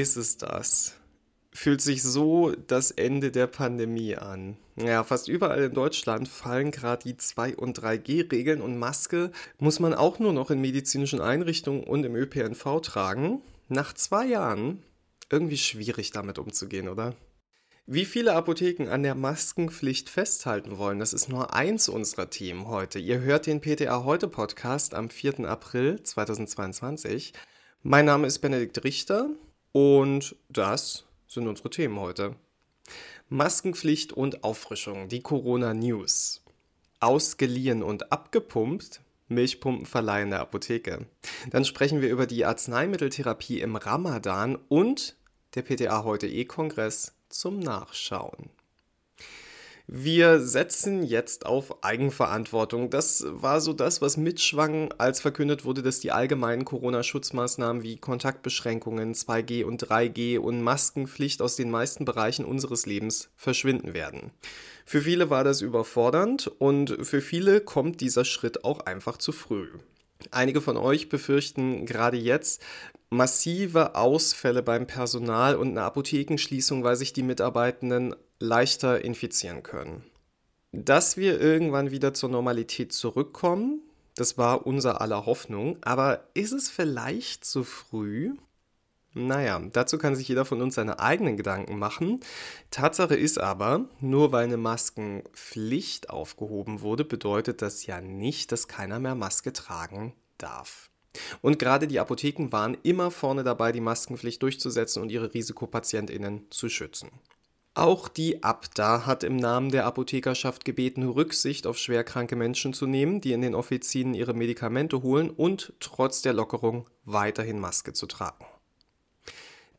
ist es das? Fühlt sich so das Ende der Pandemie an. Ja, fast überall in Deutschland fallen gerade die 2- und 3G-Regeln und Maske muss man auch nur noch in medizinischen Einrichtungen und im ÖPNV tragen. Nach zwei Jahren irgendwie schwierig damit umzugehen, oder? Wie viele Apotheken an der Maskenpflicht festhalten wollen, das ist nur eins unserer Themen heute. Ihr hört den PTA Heute Podcast am 4. April 2022. Mein Name ist Benedikt Richter und das sind unsere Themen heute. Maskenpflicht und Auffrischung, die Corona News. Ausgeliehen und abgepumpt, Milchpumpenverleih in der Apotheke. Dann sprechen wir über die Arzneimitteltherapie im Ramadan und der PTA heute E-Kongress zum Nachschauen. Wir setzen jetzt auf Eigenverantwortung. Das war so das, was mitschwang, als verkündet wurde, dass die allgemeinen Corona-Schutzmaßnahmen wie Kontaktbeschränkungen, 2G und 3G und Maskenpflicht aus den meisten Bereichen unseres Lebens verschwinden werden. Für viele war das überfordernd und für viele kommt dieser Schritt auch einfach zu früh. Einige von euch befürchten gerade jetzt massive Ausfälle beim Personal und eine Apothekenschließung, weil sich die Mitarbeitenden leichter infizieren können. Dass wir irgendwann wieder zur Normalität zurückkommen, das war unser aller Hoffnung, aber ist es vielleicht zu früh? Naja, dazu kann sich jeder von uns seine eigenen Gedanken machen. Tatsache ist aber, nur weil eine Maskenpflicht aufgehoben wurde, bedeutet das ja nicht, dass keiner mehr Maske tragen darf. Und gerade die Apotheken waren immer vorne dabei, die Maskenpflicht durchzusetzen und ihre Risikopatientinnen zu schützen. Auch die Abda hat im Namen der Apothekerschaft gebeten, Rücksicht auf schwerkranke Menschen zu nehmen, die in den Offizien ihre Medikamente holen und trotz der Lockerung weiterhin Maske zu tragen.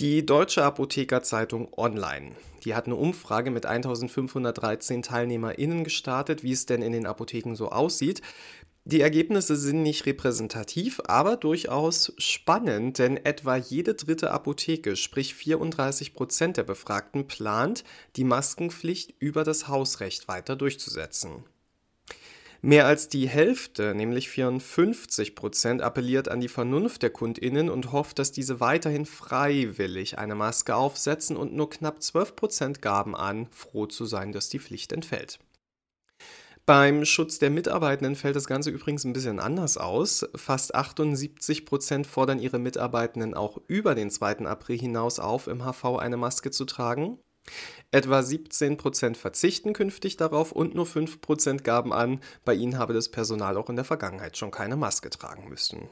Die Deutsche Apothekerzeitung Online, die hat eine Umfrage mit 1513 TeilnehmerInnen gestartet, wie es denn in den Apotheken so aussieht. Die Ergebnisse sind nicht repräsentativ, aber durchaus spannend, denn etwa jede dritte Apotheke, sprich 34 Prozent der Befragten, plant, die Maskenpflicht über das Hausrecht weiter durchzusetzen. Mehr als die Hälfte, nämlich 54 Prozent, appelliert an die Vernunft der KundInnen und hofft, dass diese weiterhin freiwillig eine Maske aufsetzen und nur knapp 12 Prozent gaben an, froh zu sein, dass die Pflicht entfällt. Beim Schutz der Mitarbeitenden fällt das Ganze übrigens ein bisschen anders aus. Fast 78 Prozent fordern ihre Mitarbeitenden auch über den 2. April hinaus auf, im HV eine Maske zu tragen. Etwa 17 Prozent verzichten künftig darauf und nur 5 Prozent gaben an, bei ihnen habe das Personal auch in der Vergangenheit schon keine Maske tragen müssen.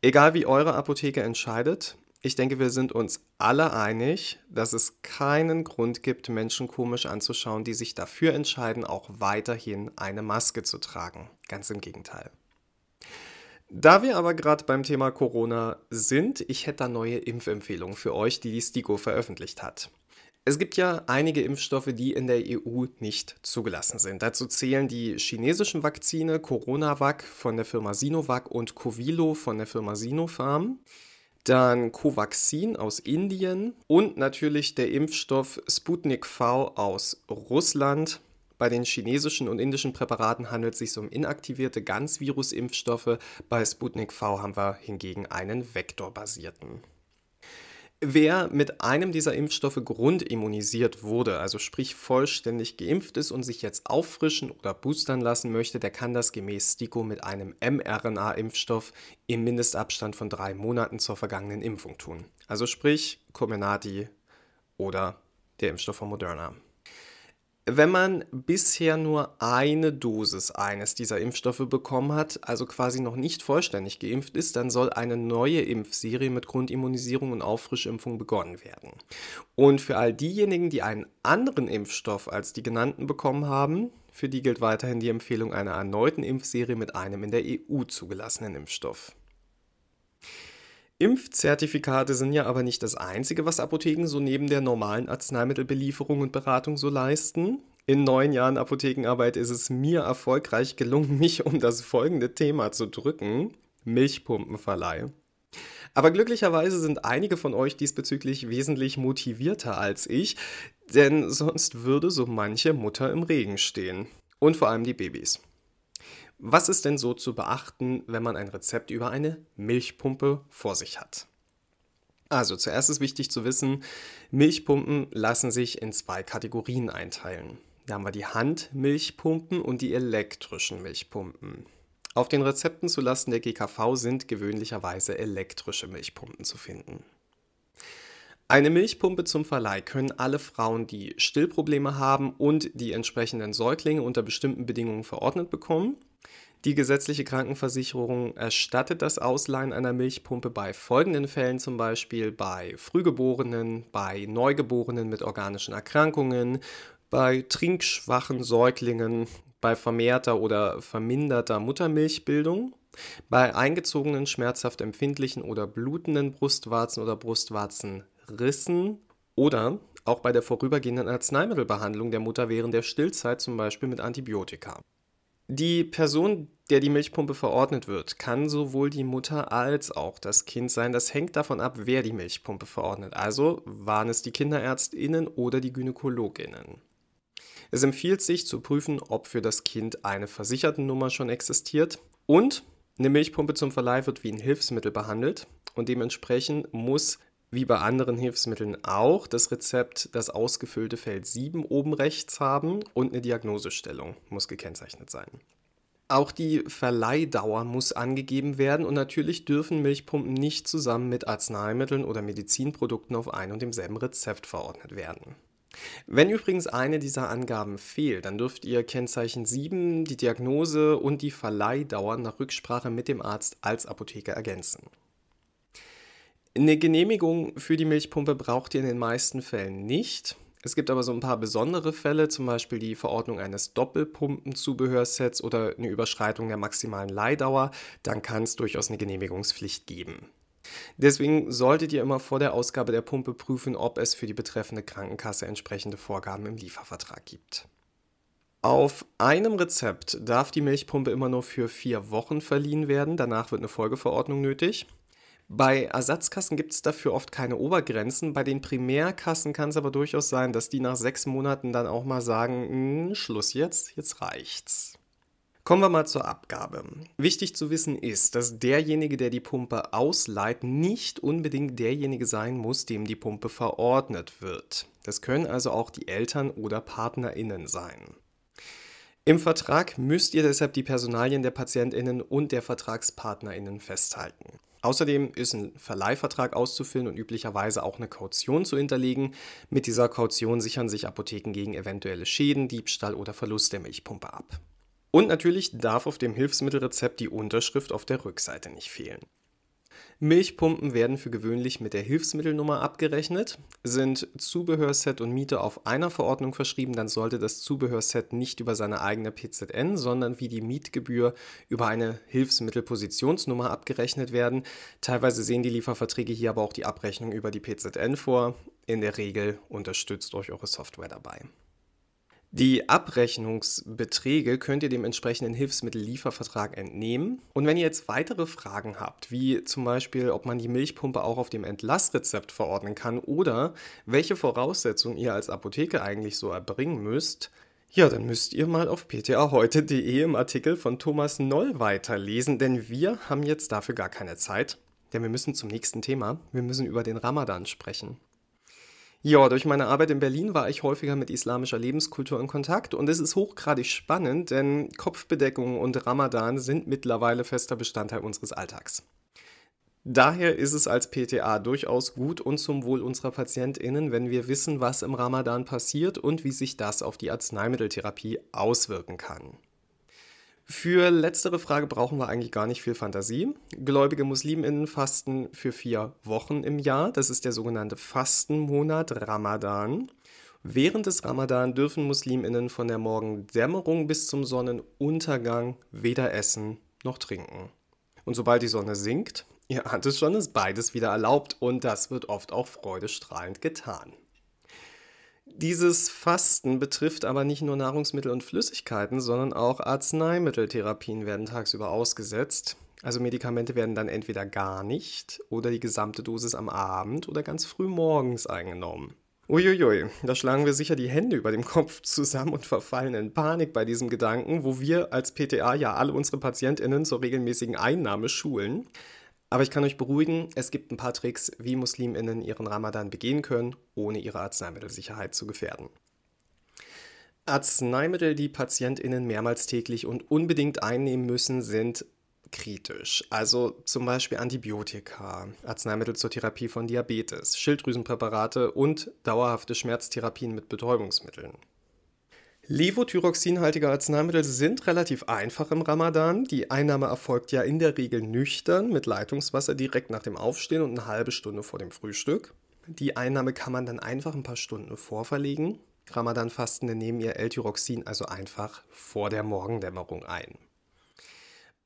Egal wie eure Apotheke entscheidet, ich denke, wir sind uns alle einig, dass es keinen Grund gibt, Menschen komisch anzuschauen, die sich dafür entscheiden, auch weiterhin eine Maske zu tragen. Ganz im Gegenteil. Da wir aber gerade beim Thema Corona sind, ich hätte da neue Impfempfehlungen für euch, die die STIKO veröffentlicht hat. Es gibt ja einige Impfstoffe, die in der EU nicht zugelassen sind. Dazu zählen die chinesischen Vakzine CoronaVac von der Firma Sinovac und Covilo von der Firma Sinopharm dann Covaxin aus Indien und natürlich der Impfstoff Sputnik V aus Russland. Bei den chinesischen und indischen Präparaten handelt es sich um inaktivierte Ganzvirus-Impfstoffe. Bei Sputnik V haben wir hingegen einen vektorbasierten. Wer mit einem dieser Impfstoffe grundimmunisiert wurde, also sprich vollständig geimpft ist und sich jetzt auffrischen oder boostern lassen möchte, der kann das gemäß STIKO mit einem mRNA-Impfstoff im Mindestabstand von drei Monaten zur vergangenen Impfung tun. Also sprich Comirnaty oder der Impfstoff von Moderna. Wenn man bisher nur eine Dosis eines dieser Impfstoffe bekommen hat, also quasi noch nicht vollständig geimpft ist, dann soll eine neue Impfserie mit Grundimmunisierung und Auffrischimpfung begonnen werden. Und für all diejenigen, die einen anderen Impfstoff als die genannten bekommen haben, für die gilt weiterhin die Empfehlung einer erneuten Impfserie mit einem in der EU zugelassenen Impfstoff. Impfzertifikate sind ja aber nicht das Einzige, was Apotheken so neben der normalen Arzneimittelbelieferung und Beratung so leisten. In neun Jahren Apothekenarbeit ist es mir erfolgreich gelungen, mich um das folgende Thema zu drücken: Milchpumpenverleih. Aber glücklicherweise sind einige von euch diesbezüglich wesentlich motivierter als ich, denn sonst würde so manche Mutter im Regen stehen. Und vor allem die Babys. Was ist denn so zu beachten, wenn man ein Rezept über eine Milchpumpe vor sich hat? Also zuerst ist wichtig zu wissen, Milchpumpen lassen sich in zwei Kategorien einteilen. Da haben wir die Handmilchpumpen und die elektrischen Milchpumpen. Auf den Rezepten zulasten der GKV sind gewöhnlicherweise elektrische Milchpumpen zu finden. Eine Milchpumpe zum Verleih können alle Frauen, die Stillprobleme haben und die entsprechenden Säuglinge unter bestimmten Bedingungen verordnet bekommen. Die gesetzliche Krankenversicherung erstattet das Ausleihen einer Milchpumpe bei folgenden Fällen zum Beispiel bei Frühgeborenen, bei Neugeborenen mit organischen Erkrankungen, bei trinkschwachen Säuglingen, bei vermehrter oder verminderter Muttermilchbildung, bei eingezogenen, schmerzhaft empfindlichen oder blutenden Brustwarzen oder Brustwarzenrissen oder auch bei der vorübergehenden Arzneimittelbehandlung der Mutter während der Stillzeit, zum Beispiel mit Antibiotika. Die Person, der die Milchpumpe verordnet wird, kann sowohl die Mutter als auch das Kind sein. Das hängt davon ab, wer die Milchpumpe verordnet. Also waren es die Kinderärztinnen oder die Gynäkologinnen. Es empfiehlt sich zu prüfen, ob für das Kind eine Versichertennummer schon existiert und eine Milchpumpe zum Verleih wird wie ein Hilfsmittel behandelt und dementsprechend muss wie bei anderen Hilfsmitteln auch das Rezept das ausgefüllte Feld 7 oben rechts haben und eine Diagnosestellung muss gekennzeichnet sein. Auch die Verleihdauer muss angegeben werden und natürlich dürfen Milchpumpen nicht zusammen mit Arzneimitteln oder Medizinprodukten auf ein und demselben Rezept verordnet werden. Wenn übrigens eine dieser Angaben fehlt, dann dürft ihr Kennzeichen 7, die Diagnose und die Verleihdauer nach Rücksprache mit dem Arzt als Apotheker ergänzen. Eine Genehmigung für die Milchpumpe braucht ihr in den meisten Fällen nicht. Es gibt aber so ein paar besondere Fälle, zum Beispiel die Verordnung eines Doppelpumpenzubehörsets oder eine Überschreitung der maximalen Leihdauer. Dann kann es durchaus eine Genehmigungspflicht geben. Deswegen solltet ihr immer vor der Ausgabe der Pumpe prüfen, ob es für die betreffende Krankenkasse entsprechende Vorgaben im Liefervertrag gibt. Auf einem Rezept darf die Milchpumpe immer nur für vier Wochen verliehen werden. Danach wird eine Folgeverordnung nötig. Bei Ersatzkassen gibt es dafür oft keine Obergrenzen. Bei den Primärkassen kann es aber durchaus sein, dass die nach sechs Monaten dann auch mal sagen, hm, Schluss jetzt, jetzt reicht's. Kommen wir mal zur Abgabe. Wichtig zu wissen ist, dass derjenige, der die Pumpe ausleiht, nicht unbedingt derjenige sein muss, dem die Pumpe verordnet wird. Das können also auch die Eltern oder Partnerinnen sein. Im Vertrag müsst ihr deshalb die Personalien der Patientinnen und der Vertragspartnerinnen festhalten. Außerdem ist ein Verleihvertrag auszufüllen und üblicherweise auch eine Kaution zu hinterlegen. Mit dieser Kaution sichern sich Apotheken gegen eventuelle Schäden, Diebstahl oder Verlust der Milchpumpe ab. Und natürlich darf auf dem Hilfsmittelrezept die Unterschrift auf der Rückseite nicht fehlen. Milchpumpen werden für gewöhnlich mit der Hilfsmittelnummer abgerechnet. Sind Zubehörset und Miete auf einer Verordnung verschrieben, dann sollte das Zubehörset nicht über seine eigene PZN, sondern wie die Mietgebühr über eine Hilfsmittelpositionsnummer abgerechnet werden. Teilweise sehen die Lieferverträge hier aber auch die Abrechnung über die PZN vor. In der Regel unterstützt euch eure Software dabei. Die Abrechnungsbeträge könnt ihr dem entsprechenden Hilfsmittelliefervertrag entnehmen. Und wenn ihr jetzt weitere Fragen habt, wie zum Beispiel, ob man die Milchpumpe auch auf dem Entlassrezept verordnen kann oder welche Voraussetzungen ihr als Apotheke eigentlich so erbringen müsst, ja, dann müsst ihr mal auf ptaheute.de im Artikel von Thomas Noll weiterlesen, denn wir haben jetzt dafür gar keine Zeit. Denn wir müssen zum nächsten Thema. Wir müssen über den Ramadan sprechen. Ja, durch meine Arbeit in Berlin war ich häufiger mit islamischer Lebenskultur in Kontakt und es ist hochgradig spannend, denn Kopfbedeckung und Ramadan sind mittlerweile fester Bestandteil unseres Alltags. Daher ist es als PTA durchaus gut und zum Wohl unserer PatientInnen, wenn wir wissen, was im Ramadan passiert und wie sich das auf die Arzneimitteltherapie auswirken kann. Für letztere Frage brauchen wir eigentlich gar nicht viel Fantasie. Gläubige Musliminnen fasten für vier Wochen im Jahr. Das ist der sogenannte Fastenmonat Ramadan. Während des Ramadan dürfen Musliminnen von der Morgendämmerung bis zum Sonnenuntergang weder essen noch trinken. Und sobald die Sonne sinkt, ihr ahnt es schon, ist beides wieder erlaubt und das wird oft auch freudestrahlend getan. Dieses Fasten betrifft aber nicht nur Nahrungsmittel und Flüssigkeiten, sondern auch Arzneimitteltherapien werden tagsüber ausgesetzt. Also Medikamente werden dann entweder gar nicht oder die gesamte Dosis am Abend oder ganz früh morgens eingenommen. Uiuiui, da schlagen wir sicher die Hände über dem Kopf zusammen und verfallen in Panik bei diesem Gedanken, wo wir als PTA ja alle unsere PatientInnen zur regelmäßigen Einnahme schulen. Aber ich kann euch beruhigen, es gibt ein paar Tricks, wie Musliminnen ihren Ramadan begehen können, ohne ihre Arzneimittelsicherheit zu gefährden. Arzneimittel, die Patientinnen mehrmals täglich und unbedingt einnehmen müssen, sind kritisch. Also zum Beispiel Antibiotika, Arzneimittel zur Therapie von Diabetes, Schilddrüsenpräparate und dauerhafte Schmerztherapien mit Betäubungsmitteln. Levothyroxinhaltige Arzneimittel sind relativ einfach im Ramadan. Die Einnahme erfolgt ja in der Regel nüchtern mit Leitungswasser direkt nach dem Aufstehen und eine halbe Stunde vor dem Frühstück. Die Einnahme kann man dann einfach ein paar Stunden vorverlegen. Ramadan-Fastende nehmen ihr L-Tyroxin also einfach vor der Morgendämmerung ein.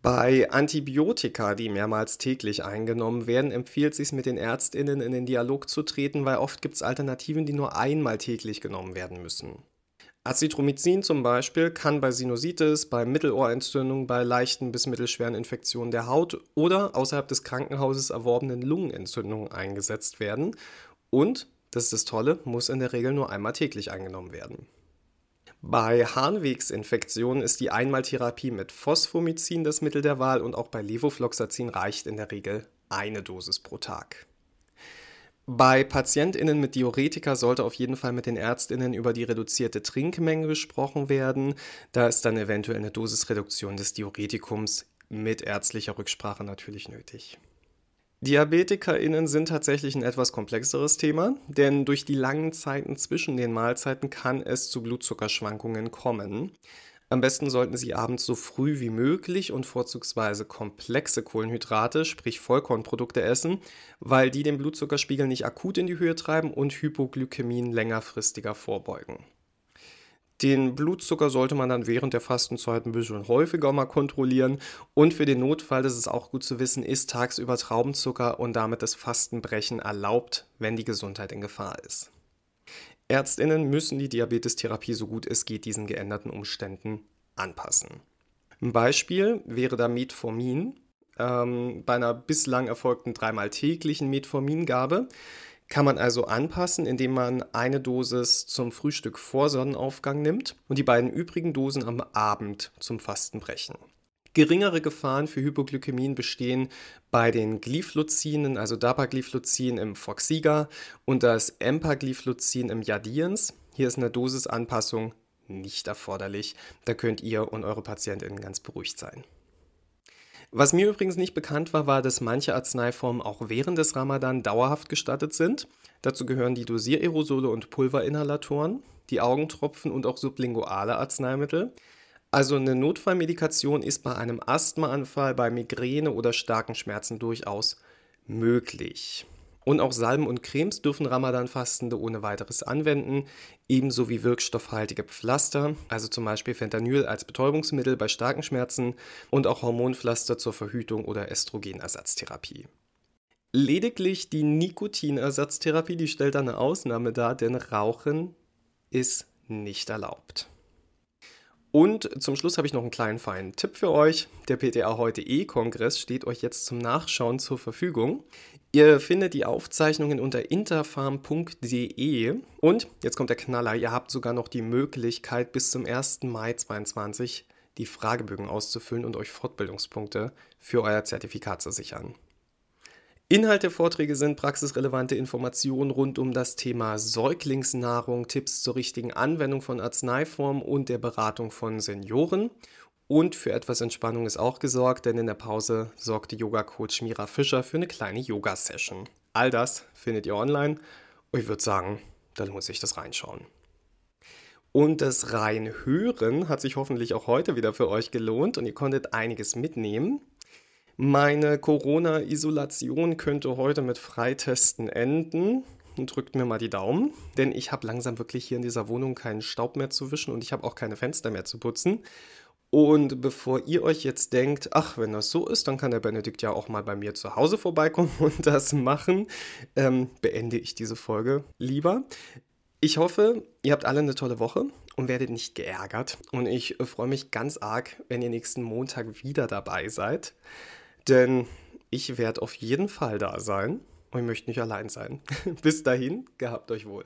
Bei Antibiotika, die mehrmals täglich eingenommen werden, empfiehlt es sich mit den Ärztinnen in den Dialog zu treten, weil oft gibt es Alternativen, die nur einmal täglich genommen werden müssen. Azithromycin zum Beispiel kann bei Sinusitis, bei Mittelohrentzündung, bei leichten bis mittelschweren Infektionen der Haut oder außerhalb des Krankenhauses erworbenen Lungenentzündungen eingesetzt werden und, das ist das Tolle, muss in der Regel nur einmal täglich eingenommen werden. Bei Harnwegsinfektionen ist die Einmaltherapie mit Phosphomycin das Mittel der Wahl und auch bei Levofloxacin reicht in der Regel eine Dosis pro Tag. Bei PatientInnen mit Diuretika sollte auf jeden Fall mit den ÄrztInnen über die reduzierte Trinkmenge gesprochen werden. Da ist dann eventuell eine Dosisreduktion des Diuretikums mit ärztlicher Rücksprache natürlich nötig. DiabetikerInnen sind tatsächlich ein etwas komplexeres Thema, denn durch die langen Zeiten zwischen den Mahlzeiten kann es zu Blutzuckerschwankungen kommen. Am besten sollten Sie abends so früh wie möglich und vorzugsweise komplexe Kohlenhydrate, sprich Vollkornprodukte essen, weil die den Blutzuckerspiegel nicht akut in die Höhe treiben und Hypoglykämien längerfristiger vorbeugen. Den Blutzucker sollte man dann während der Fastenzeit ein bisschen häufiger mal kontrollieren. Und für den Notfall, das ist auch gut zu wissen, ist tagsüber Traubenzucker und damit das Fastenbrechen erlaubt, wenn die Gesundheit in Gefahr ist. Ärztinnen müssen die Diabetestherapie so gut es geht diesen geänderten Umständen anpassen. Ein Beispiel wäre da Metformin. Ähm, bei einer bislang erfolgten dreimal täglichen Metformingabe kann man also anpassen, indem man eine Dosis zum Frühstück vor Sonnenaufgang nimmt und die beiden übrigen Dosen am Abend zum Fastenbrechen. Geringere Gefahren für Hypoglykämien bestehen bei den Glyphlozinen, also Dapagliflozin im Forxiga und das Empagliflozin im Jadiens. Hier ist eine Dosisanpassung nicht erforderlich. Da könnt ihr und eure Patientinnen ganz beruhigt sein. Was mir übrigens nicht bekannt war, war, dass manche Arzneiformen auch während des Ramadan dauerhaft gestattet sind. Dazu gehören die Dosiererosole und Pulverinhalatoren, die Augentropfen und auch sublinguale Arzneimittel. Also eine Notfallmedikation ist bei einem Asthmaanfall, bei Migräne oder starken Schmerzen durchaus möglich. Und auch Salben und Cremes dürfen Ramadan-Fastende ohne weiteres anwenden, ebenso wie wirkstoffhaltige Pflaster, also zum Beispiel Fentanyl als Betäubungsmittel bei starken Schmerzen und auch Hormonpflaster zur Verhütung oder Östrogenersatztherapie. Lediglich die Nikotinersatztherapie, die stellt eine Ausnahme dar, denn Rauchen ist nicht erlaubt. Und zum Schluss habe ich noch einen kleinen feinen Tipp für euch. Der PTA heute E-Kongress steht euch jetzt zum Nachschauen zur Verfügung. Ihr findet die Aufzeichnungen unter interfarm.de und jetzt kommt der Knaller, ihr habt sogar noch die Möglichkeit bis zum 1. Mai 2022 die Fragebögen auszufüllen und euch Fortbildungspunkte für euer Zertifikat zu sichern. Inhalt der Vorträge sind praxisrelevante Informationen rund um das Thema Säuglingsnahrung, Tipps zur richtigen Anwendung von Arzneiformen und der Beratung von Senioren. Und für etwas Entspannung ist auch gesorgt, denn in der Pause sorgte Yoga-Coach Mira Fischer für eine kleine Yoga-Session. All das findet ihr online. Und ich würde sagen, da lohnt sich das Reinschauen. Und das Reinhören hat sich hoffentlich auch heute wieder für euch gelohnt und ihr konntet einiges mitnehmen. Meine Corona-Isolation könnte heute mit Freitesten enden. Drückt mir mal die Daumen, denn ich habe langsam wirklich hier in dieser Wohnung keinen Staub mehr zu wischen und ich habe auch keine Fenster mehr zu putzen. Und bevor ihr euch jetzt denkt, ach, wenn das so ist, dann kann der Benedikt ja auch mal bei mir zu Hause vorbeikommen und das machen, ähm, beende ich diese Folge lieber. Ich hoffe, ihr habt alle eine tolle Woche und werdet nicht geärgert. Und ich freue mich ganz arg, wenn ihr nächsten Montag wieder dabei seid. Denn ich werde auf jeden Fall da sein und ich möchte nicht allein sein. Bis dahin, gehabt euch wohl.